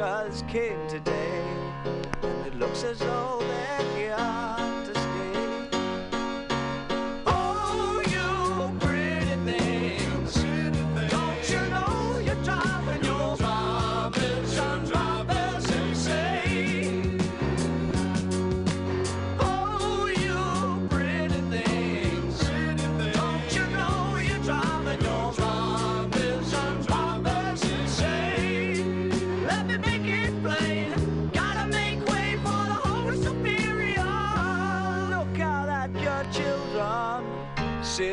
strangers came today, and it looks as though they're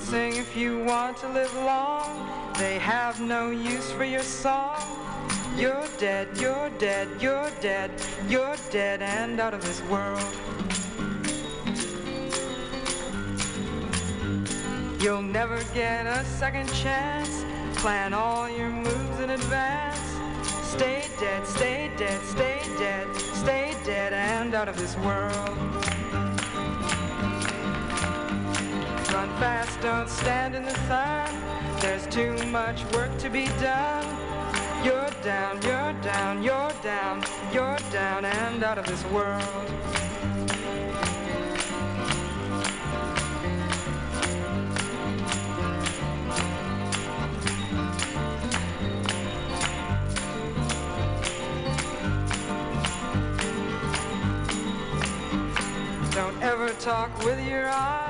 Sing if you want to live long. They have no use for your song. You're dead, you're dead, you're dead, you're dead and out of this world. You'll never get a second chance. Plan all your moves in advance. Stay dead, stay dead, stay dead, stay dead and out of this world. Fast, don't stand in the sun. There's too much work to be done. You're down, you're down, you're down, you're down and out of this world. Don't ever talk with your eyes.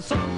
Maybe sometimes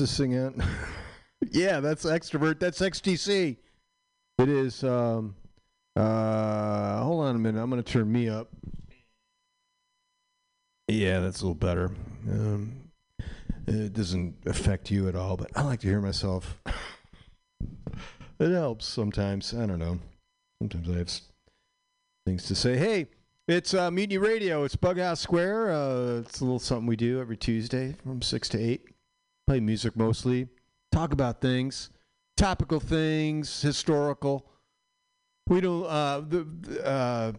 this thing out? yeah, that's extrovert. That's XTC. It is. Um, uh, hold on a minute. I'm going to turn me up. Yeah, that's a little better. Um, it doesn't affect you at all, but I like to hear myself. it helps sometimes. I don't know. Sometimes I have things to say. Hey, it's uh, Mutiny Radio. It's Bughouse Square. Uh, it's a little something we do every Tuesday from 6 to 8. Play music mostly. Talk about things, topical things, historical. We don't, uh, the, uh,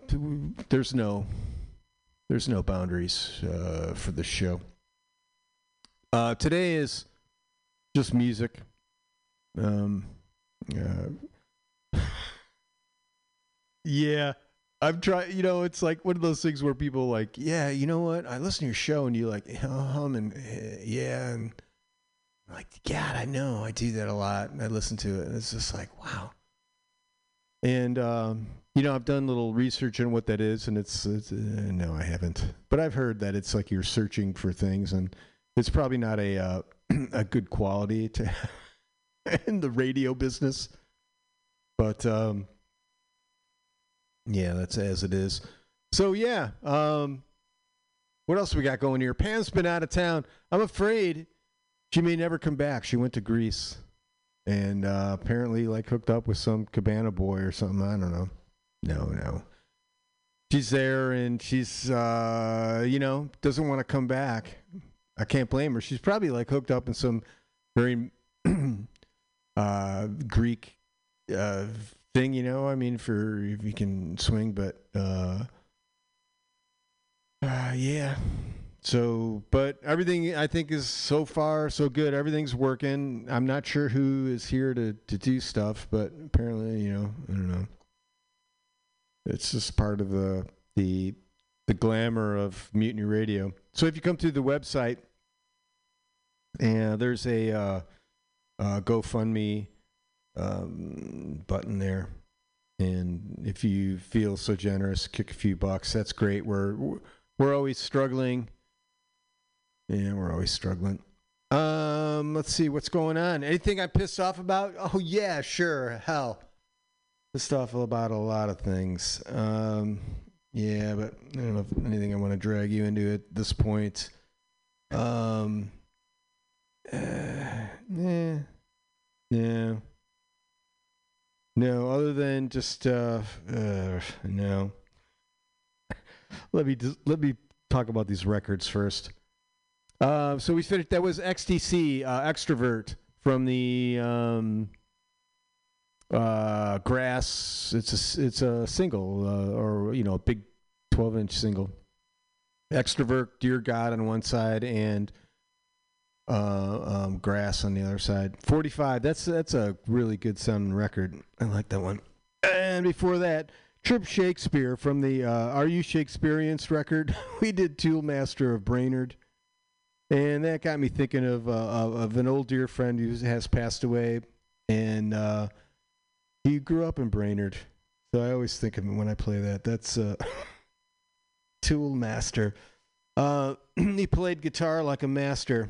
there's no, there's no boundaries uh, for this show. Uh, today is just music. Um, uh, yeah, I've tried. You know, it's like one of those things where people like, yeah, you know what? I listen to your show and you like hum and uh, yeah, and like, God, I know I do that a lot. I listen to it, and it's just like, wow. And um, you know, I've done a little research on what that is, and it's, it's uh, no, I haven't. But I've heard that it's like you're searching for things, and it's probably not a uh, a good quality to in the radio business. But um, yeah, that's as it is. So yeah, um, what else we got going here? Pam's been out of town. I'm afraid she may never come back. She went to Greece, and uh, apparently like hooked up with some cabana boy or something. I don't know. No, no. She's there, and she's uh, you know doesn't want to come back. I can't blame her. She's probably like hooked up in some very uh, Greek uh, thing, you know. I mean, for if you can swing, but uh, uh, yeah. So, but everything I think is so far so good. Everything's working. I'm not sure who is here to to do stuff, but apparently, you know, I don't know. It's just part of the the the glamour of Mutiny Radio. So if you come to the website, and there's a uh, uh, GoFundMe um, button there, and if you feel so generous, kick a few bucks. That's great. We're we're always struggling. Yeah, we're always struggling. Um, let's see what's going on. Anything I'm pissed off about? Oh yeah, sure. Hell, pissed off about a lot of things. Um, yeah, but I don't know if anything I want to drag you into at this point. Um, uh, yeah, yeah. No, other than just uh, uh no. Let me just, let me talk about these records first. Uh, so we finished. That was XTC uh, extrovert from the um, uh, Grass. It's a it's a single uh, or you know a big twelve inch single. Extrovert, Dear God on one side and uh, um, Grass on the other side. Forty five. That's that's a really good sounding record. I like that one. And before that, Trip Shakespeare from the Are You Shakespearienced record. we did Tool Master of Brainerd. And that got me thinking of uh, of, an old dear friend who has passed away, and uh, he grew up in Brainerd. So I always think of him when I play that. That's uh, Tool Master. Uh, he played guitar like a master,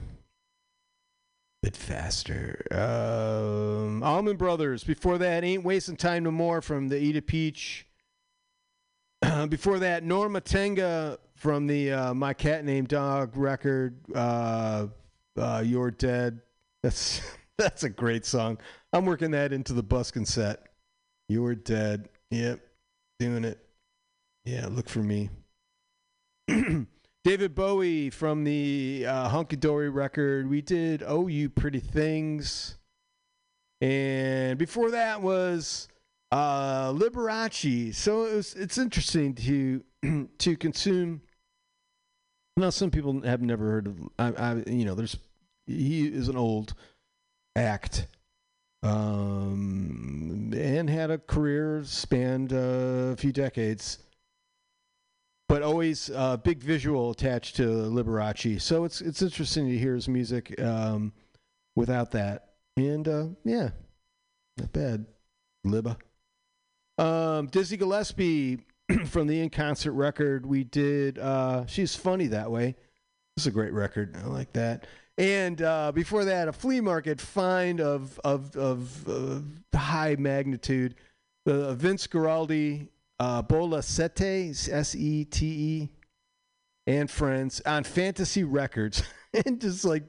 bit faster. Um, Allman Brothers. Before that, Ain't Wasting Time No More from the Eat a Peach. Before that, Norma Tanega from the uh, My Cat Named Dog record. Uh, uh, You're Dead. That's that's a great song. I'm working that into the buskin set. You're dead. Yep, doing it. Yeah, look for me. David Bowie from the uh, Hunky Dory record. We did Oh You Pretty Things. And before that was uh, Liberace. So it was, it's interesting to to consume. Now, some people have never heard of. I, I, you know, there's he is an old act, um, and had a career spanned uh, a few decades but always uh, big visual attached to Liberace. So it's it's interesting to hear his music um, without that. And uh, yeah, not bad. Libba. Um, Dizzy Gillespie from the In Concert record. We did. Uh, She's funny that way. Is a great record. I like that. And uh, before that, a flea market find of of of uh, high magnitude. Uh, Vince Guaraldi, uh, Bola Sete, S E T E, and friends on Fantasy Records, and just like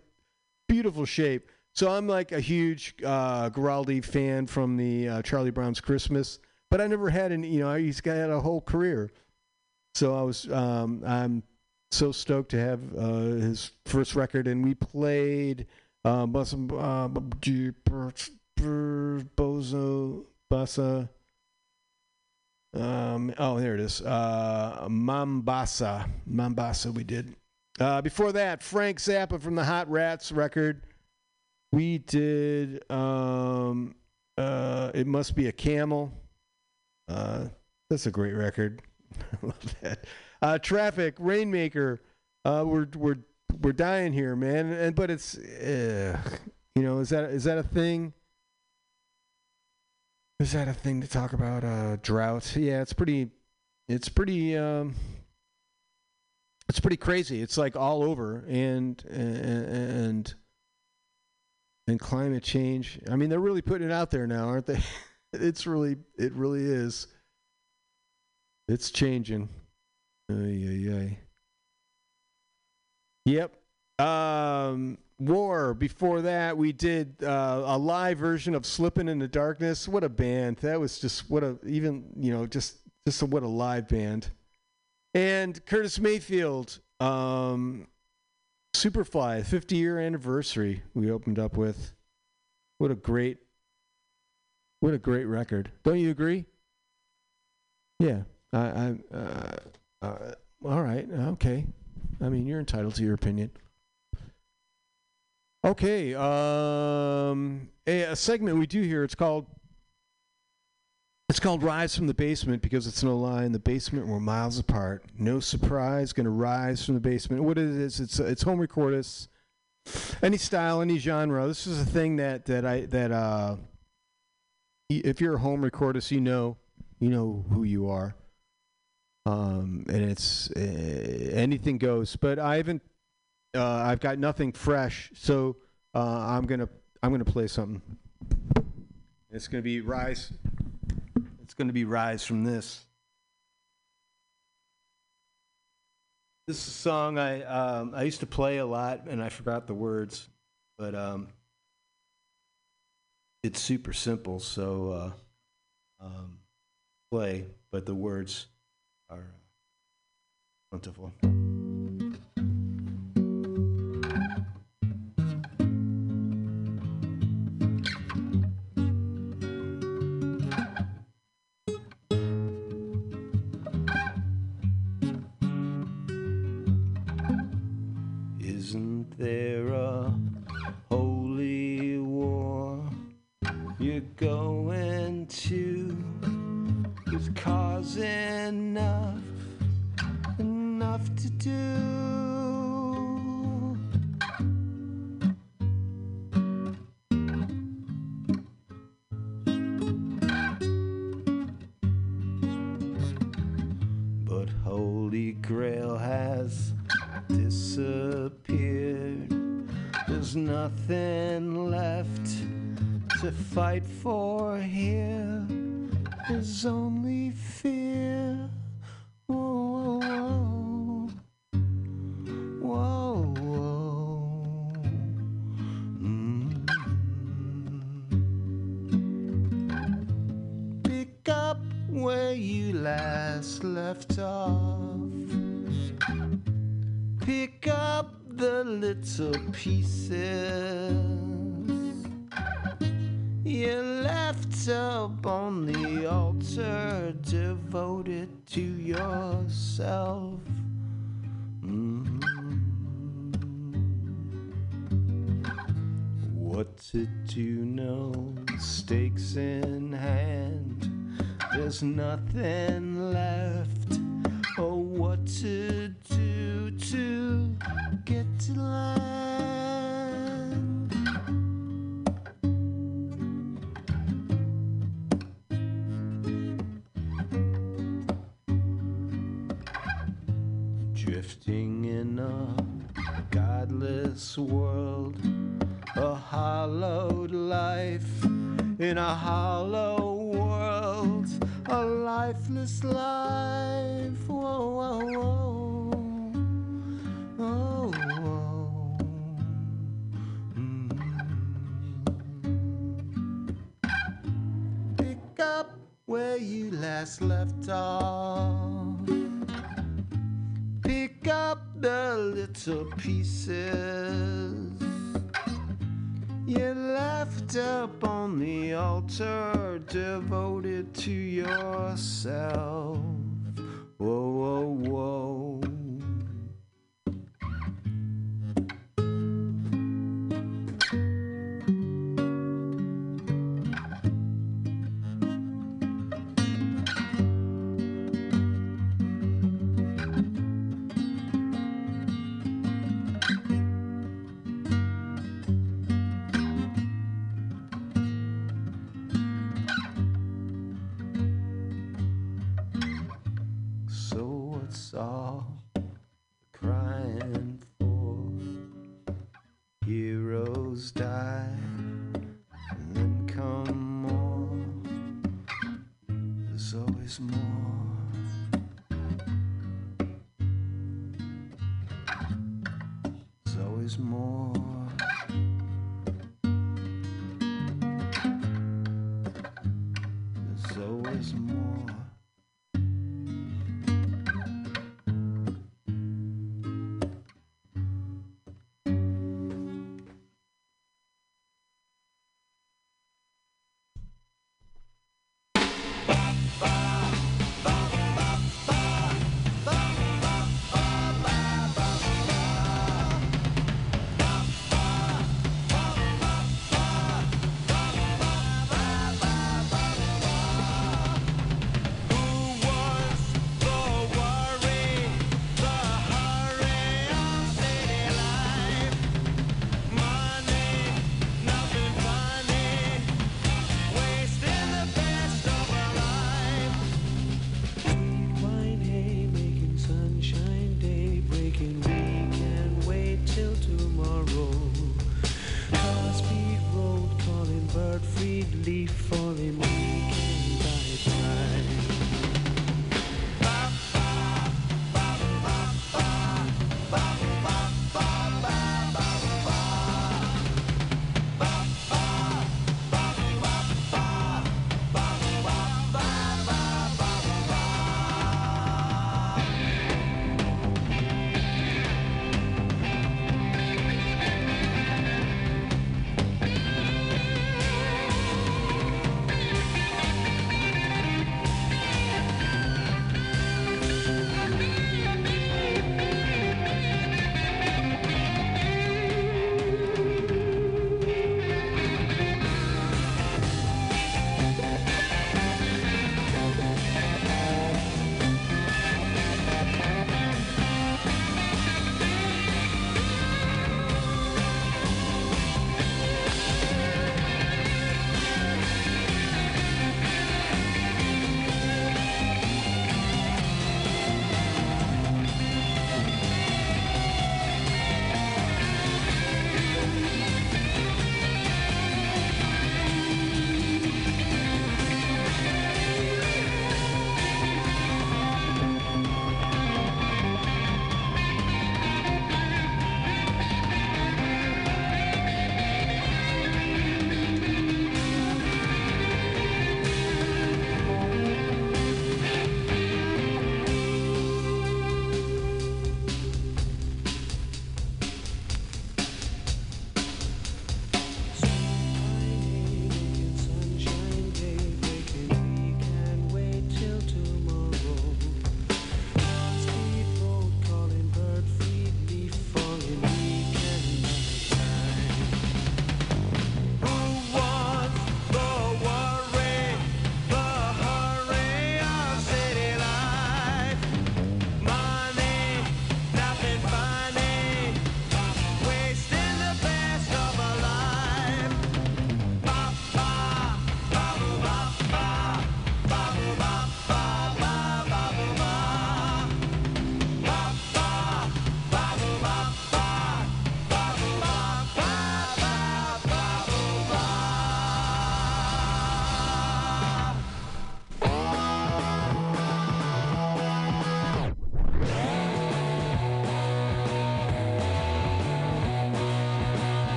beautiful shape. So I'm like a huge uh, Guaraldi fan from the uh, Charlie Brown's Christmas, but I never had any. You know, he's got a whole career. So I was, um, I'm so stoked to have uh, his first record, and we played uh, uh, Bozo, Bossa. Um, oh, there it is. Uh, Mambasa, Mambasa. We did. Uh, before that, Frank Zappa from the Hot Rats record. We did. Um, uh, it must be a camel. Uh, that's a great record. I love that. Uh, traffic, rainmaker. Uh, we're we're we're dying here, man. And but it's, uh, you know, is that is that a thing? Is that a thing to talk about? Uh, drought? Yeah, it's pretty. It's pretty. Um, it's pretty crazy. It's like all over, and and and climate change. I mean, they're really putting it out there now, aren't they? it's really, it really is. It's changing. Ay, ay. Yep. Um, War. Before that, we did uh, a live version of "Slipping in the Darkness." What a band! That was just what a even you know just just a, what a live band. And Curtis Mayfield, um, Superfly, 50 year anniversary. We opened up with. What a great, what a great record! Don't you agree? Yeah, I, I uh, uh, all right, okay. I mean, you're entitled to your opinion. Okay, um, a, a segment we do here. It's called. It's called Rise from the Basement because it's no lie. In the basement, we're miles apart. No surprise, going to rise from the basement. What it is, it's it's home recordists, any style, any genre. This is a thing that that I that uh, if you're a home recordist, you know, you know who you are um, and it's uh, anything goes. But I haven't. Uh, I've got nothing fresh, so uh, I'm gonna I'm gonna play something. It's gonna be rise. It's gonna be rise from this. This is a song I um, I used to play a lot, and I forgot the words, but um, it's super simple. So uh, um, play, but the words are plentiful. But Holy Grail has disappeared. There's nothing left to fight for here. There's only fear. Left off. Pick up the little pieces you left up on the altar devoted to yourself. Mhm. What to do, no stakes in hand. There's nothing left. Oh, what to do to get to land? drifting in a godless world, a hollowed life in a hollow a lifeless life. Whoa, whoa, whoa. Oh. Mm. Pick up where you last left off. Pick up the little pieces you left up on the altar devoted to yourself. Whoa, whoa, whoa.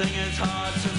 everything is hard to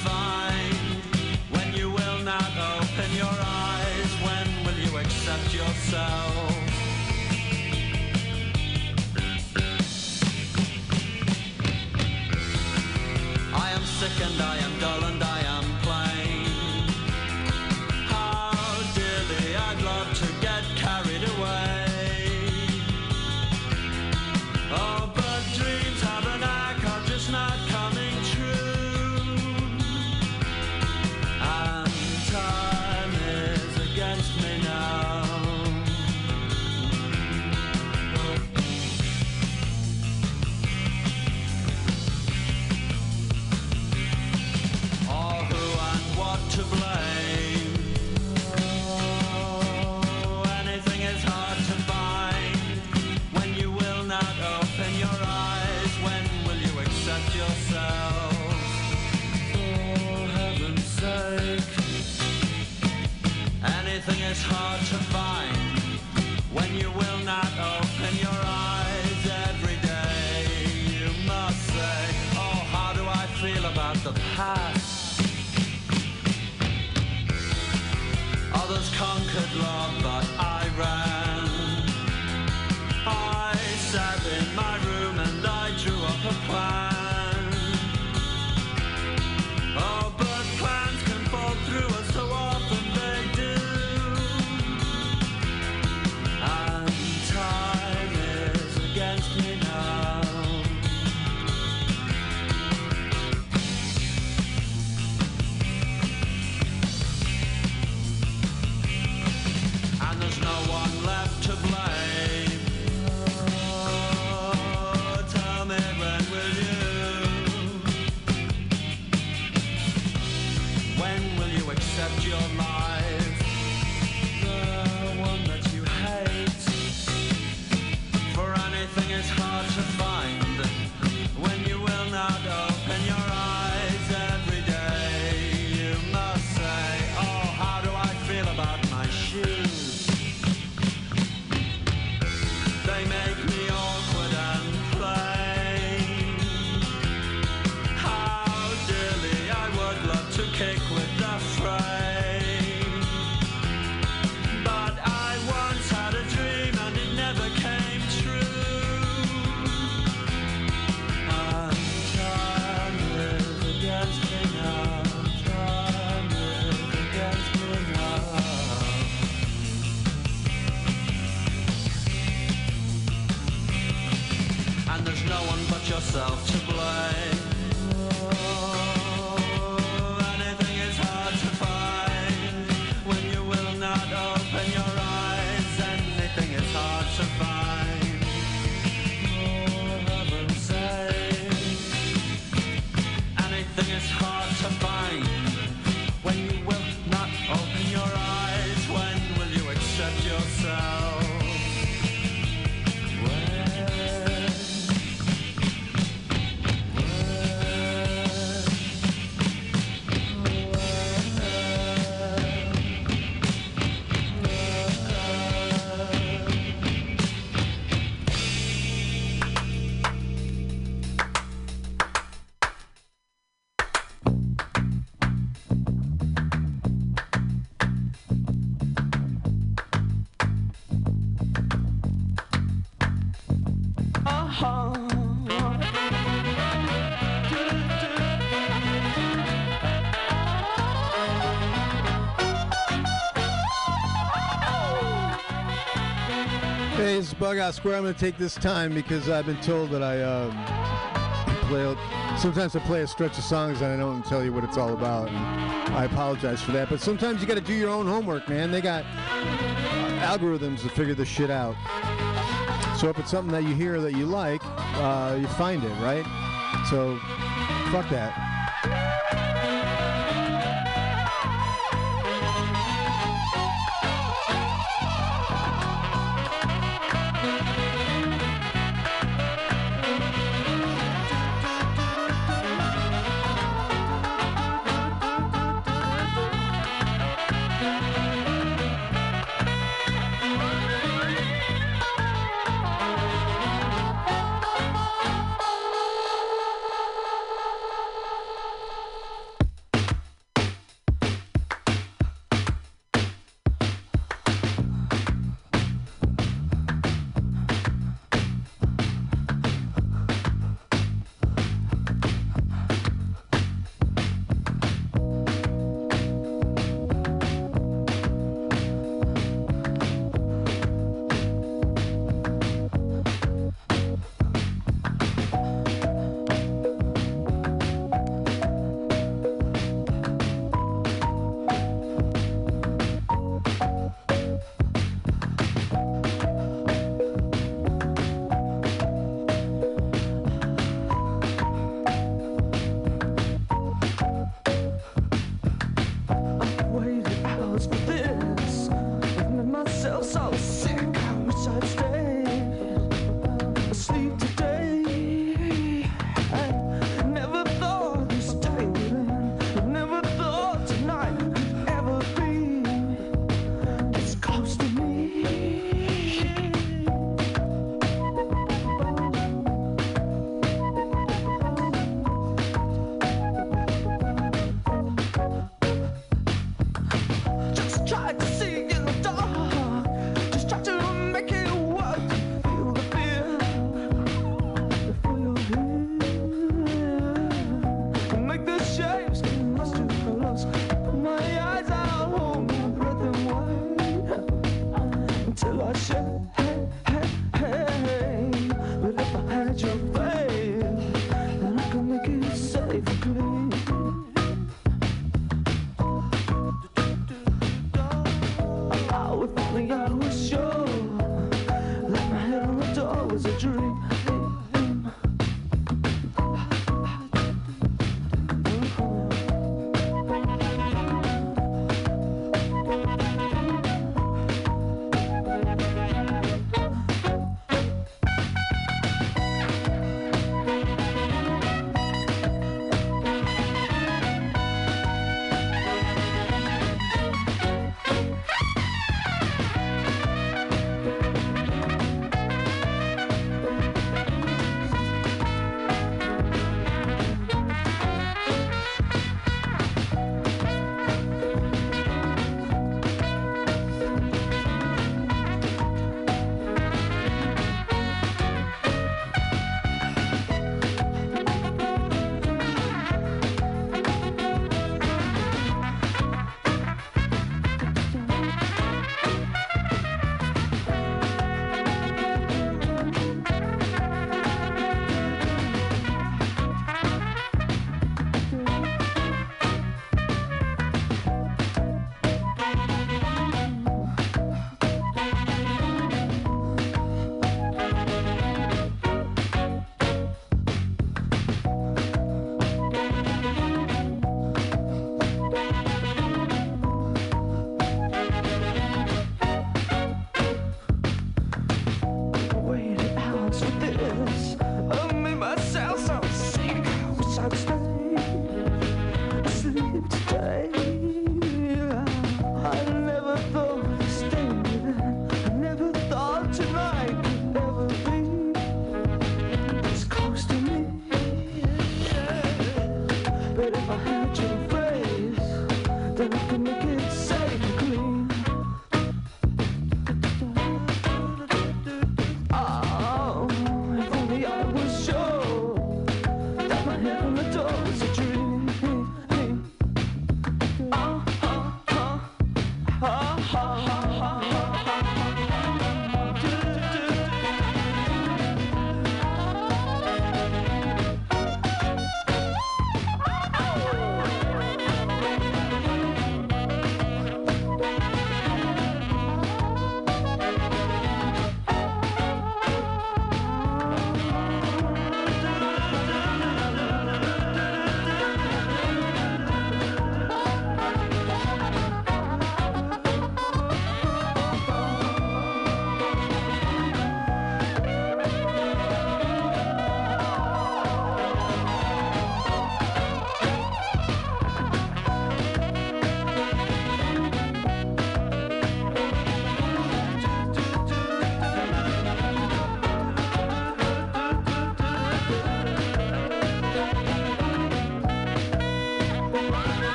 love. Doug, I square. I'm going to take this time because I've been told that I um, play. Sometimes I play a stretch of songs and I don't tell you what it's all about. And I apologize for that, but sometimes you got to do your own homework, man. They got algorithms to figure this shit out. So if it's something that you hear that you like, uh, you find it, right? So fuck that.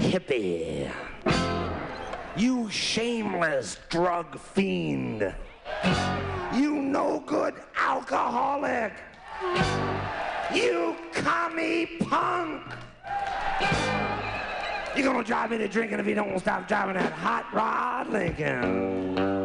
Hippie, you shameless drug fiend, you no good alcoholic, you commie punk. You're gonna drive me to drinking if you don't stop driving that hot rod Lincoln.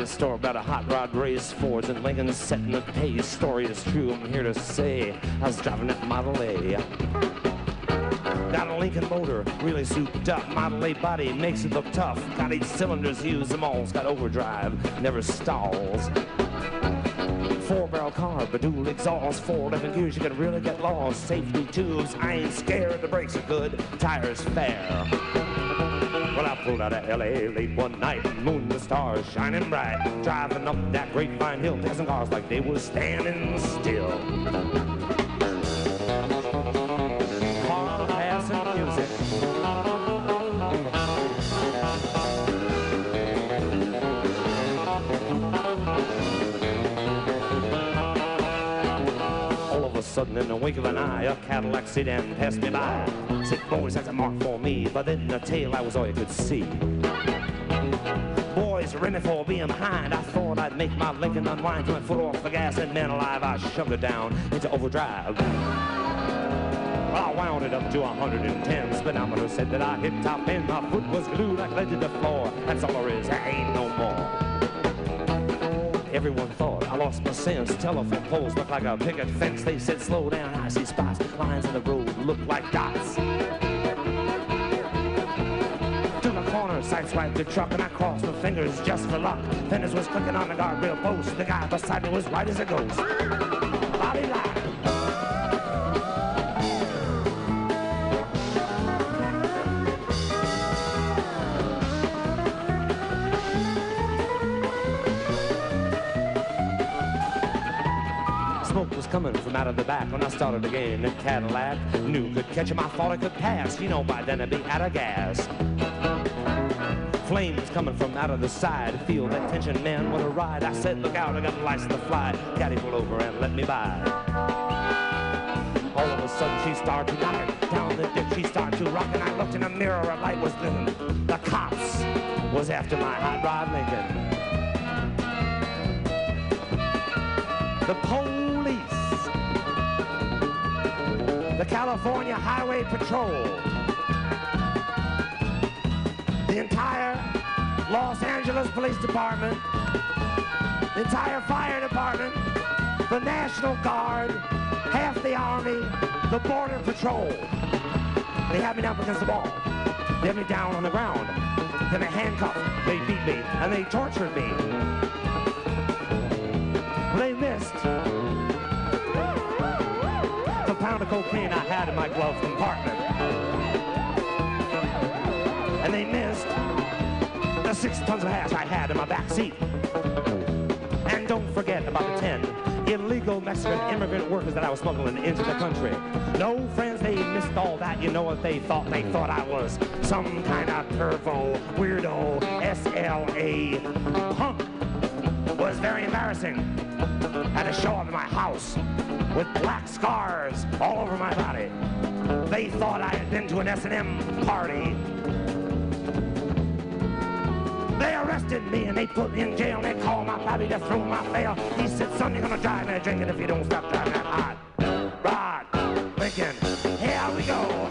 A story about a hot rod race. Fords and Lincolns setting the pace. Story is true, I'm here to say. I was driving that Model A. Got a Lincoln motor, really souped up. Model A body makes it look tough. Got eight cylinders, use them all. Got overdrive, never stalls. Four barrel carb, a dual exhaust, four eleven gears, you can really get lost. Safety tubes, I ain't scared. The brakes are good, tires fair. Well, I pulled out of L.A. late one night, moon the stars shining bright, driving up that grapevine hill, passing cars like they was standing still. Car passing music. All of a sudden, in the wink of an eye, a Cadillac sedan passed me by. Said, boys, that's a mark for me, but in the tail I was all you could see. Boys ran for being behind. I thought I'd make my Lincoln unwind, threw my foot off the gas, and man alive, I shoved it down into overdrive. I wound it up to 110. Speedometer said that I hit top end. My foot was glued like lead to the floor. That's all there is. There ain't no more. Everyone thought lost my sense. Telephone poles look like a picket fence. They said slow down. I see spots. Lines in the road look like dots. To the corner, sideswiped the truck, and I crossed my fingers just for luck. Fenders was clicking on the guardrail post. The guy beside me was white as a ghost. Coming from out of the back when I started again. The Cadillac knew could catch him. I thought I could pass. You know, by then I'd be out of gas. Flames coming from out of the side. Feel that tension, man, what a ride. I said, look out, I got license to fly. Caddy pulled over and let me by. All of a sudden she started to knock down the ditch. She started to rock, and I looked in the mirror. A light was glimmering. The cops was after my hot rod Lincoln. The police, the California Highway Patrol, the entire Los Angeles Police Department, the entire fire department, the National Guard, half the Army, the Border Patrol. They had me down against the wall. They had me down on the ground. Then they handcuffed, me. they beat me, and they tortured me. They missed the cocaine I had in my glove compartment. And they missed the six tons of hash I had in my back seat. And don't forget about the 10 illegal Mexican immigrant workers that I was smuggling into the country. No, friends, they missed all that. You know what they thought? They thought I was some kind of pervo, weirdo, SLA punk. Was very embarrassing. Had to show up at my house with black scars all over my body. They thought I had been to an S&M party. They arrested me and they put me in jail and they called my pappy to throw my bail. He said, son, you're gonna drive me drinking if you don't stop driving that hot. Rod, Lincoln, here we go.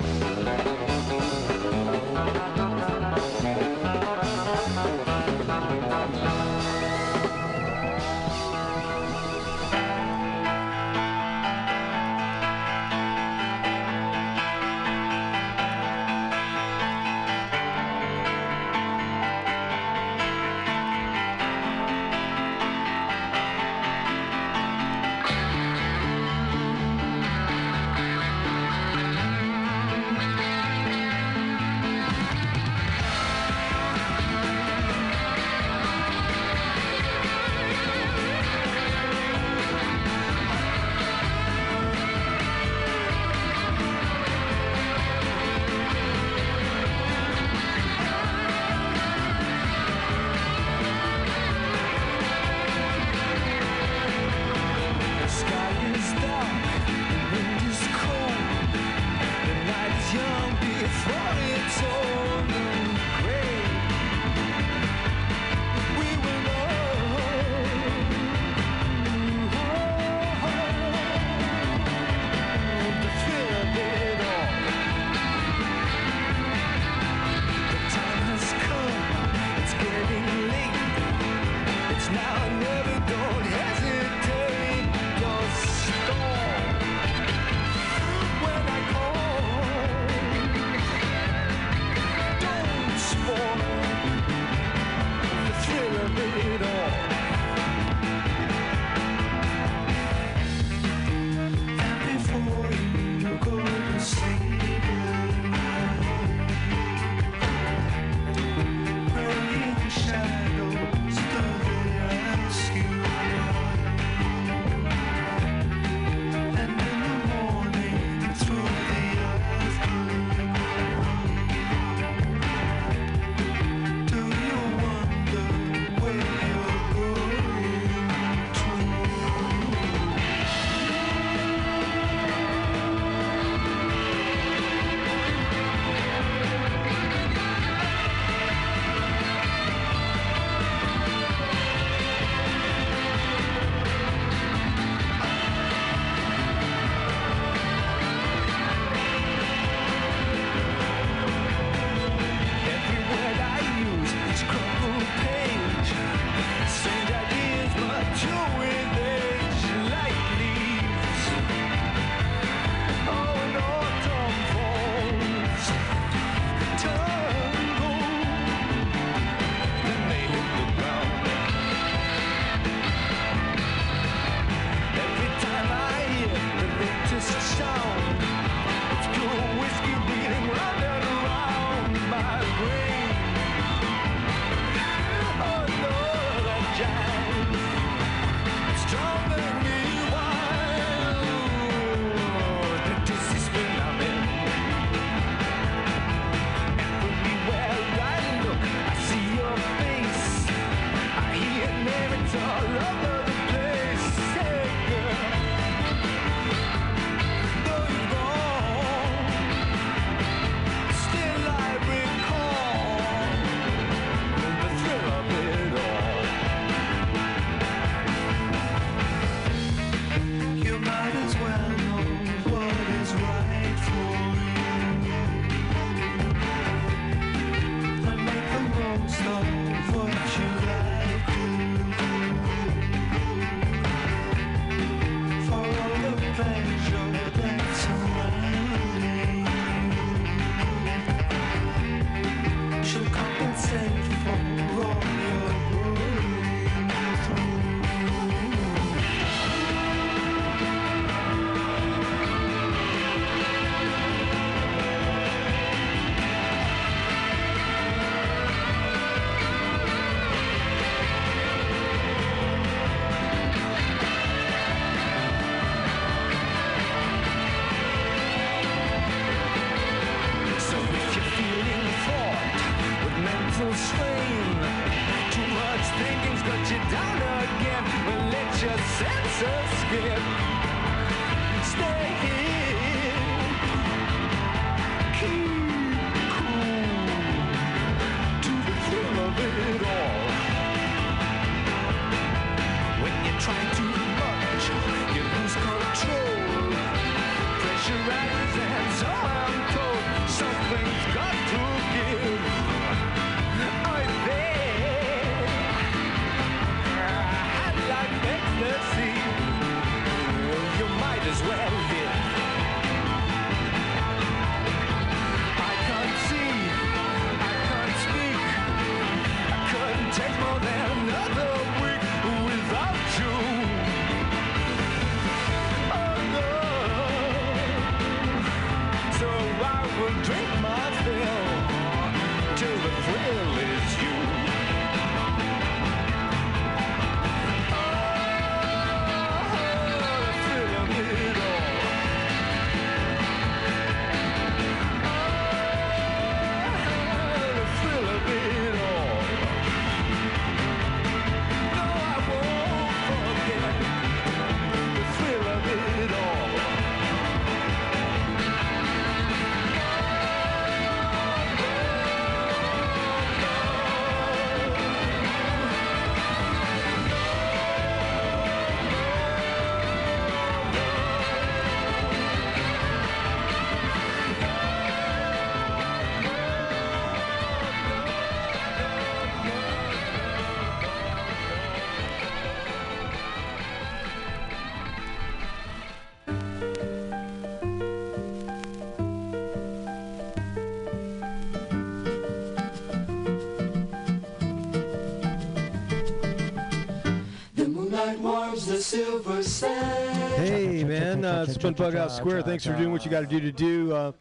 Silver sand. Hey man, uh, it's been Bug Out Square. Thanks for doing what you got to do to do. Uh,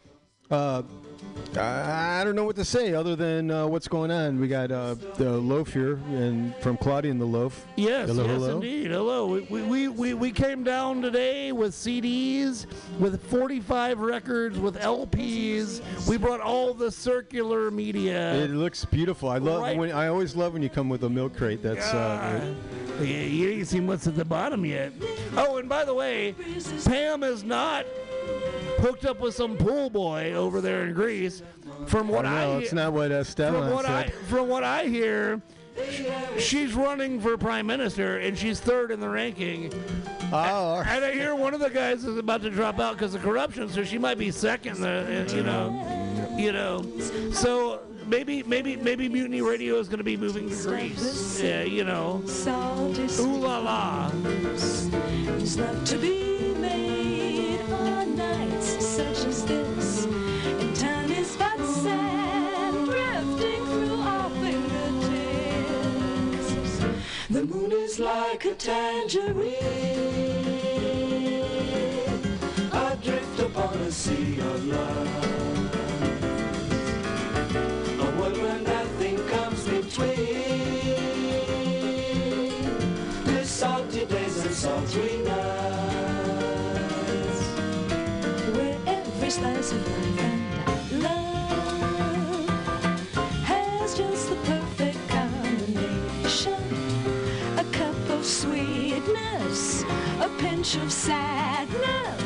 uh, I I don't know what to say other than uh, what's going on. We got uh, the loaf here, and from Claudia and the loaf. Yes, Hello, yes, hello. indeed. Hello. We, we, we, we, we came down today with CDs, with 45 records, with LPs. We brought all the circular media. It looks beautiful. I love Right. when I always love when you come with a milk crate. That's uh, Yeah, you ain't seen what's at the bottom yet. Oh, and by the way, Pam is not hooked up with some pool boy over there in Greece. From what I know I, it's not what uh, from Stefan what I said. from what I hear, she's running for prime minister and she's third in the ranking. Oh, And I hear one of the guys is about to drop out because of corruption, so she might be second. The, you know, you know. So maybe maybe maybe Mutiny Radio is going to be moving to Greece. Yeah, you know. Ooh la la. To be made on nights such as this. And time is but sand drifting through our fingertips. The moon is like a tangerine, adrift upon a sea of love. Slice of life and love has just the perfect combination. A cup of sweetness, a pinch of sadness.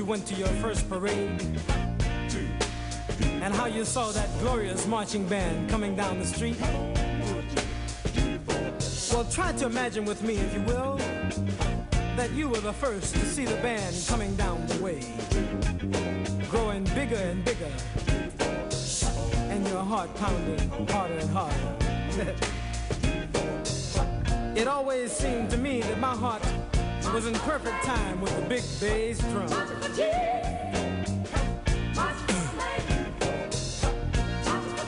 You went to your first parade? And how you saw that glorious marching band coming down the street? Well, try to imagine with me, if you will, that you were the first to see the band coming down the way, growing bigger and bigger, and your heart pounding harder and harder. it always seemed to me that my heart was in perfect time with the big bass drum.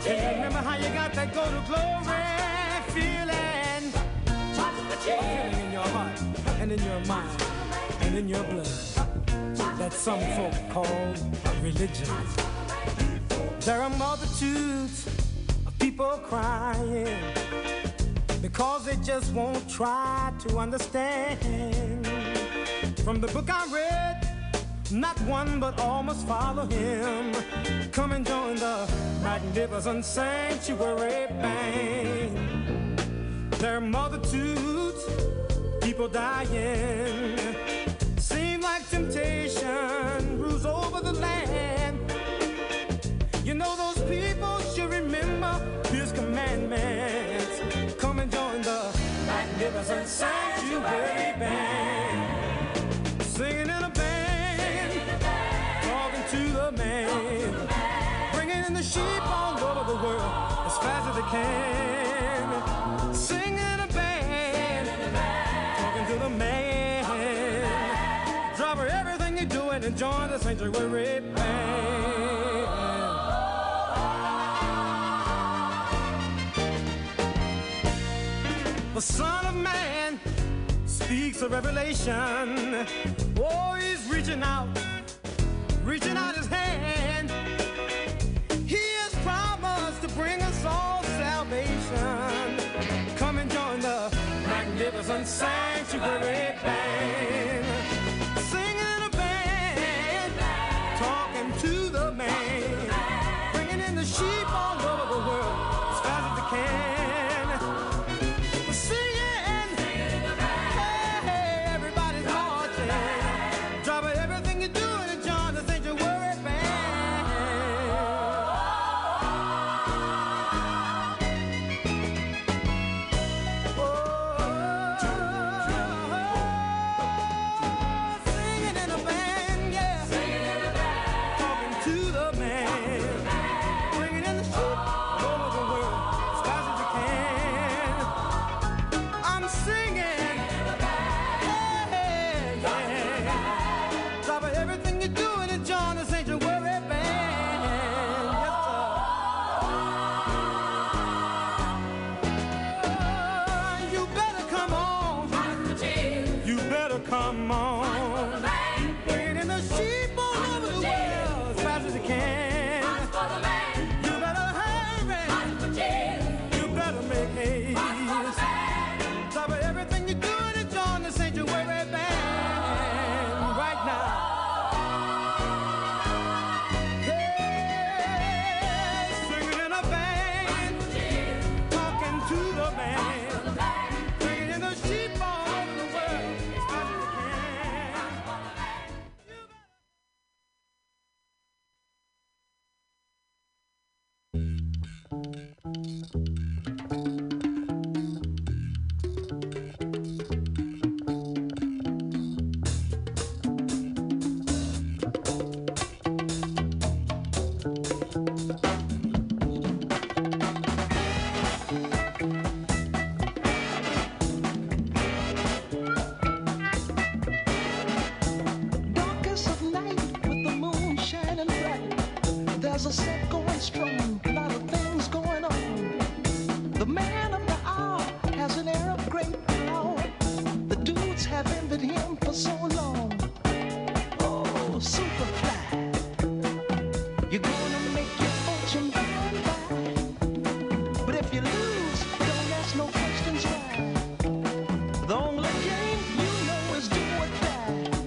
And remember how you got that go to glory feeling? Feeling in your heart and in your mind and in your blood that some folk call religion. There are multitudes of people crying because they just won't try to understand. From the book I read, not one but all must follow him. Come and join the magnificent sanctuary band. There are multitudes, people dying. Seem like temptation rules over the land. You know those people should remember his commandments. Come and join the magnificent sanctuary world as fast as they can. Singing in a band, talking to the man, drop everything you're doing and join the sanctuary band. The Son of Man speaks of revelation. Oh, he's reaching out, reaching out his hand. Sanctuary band.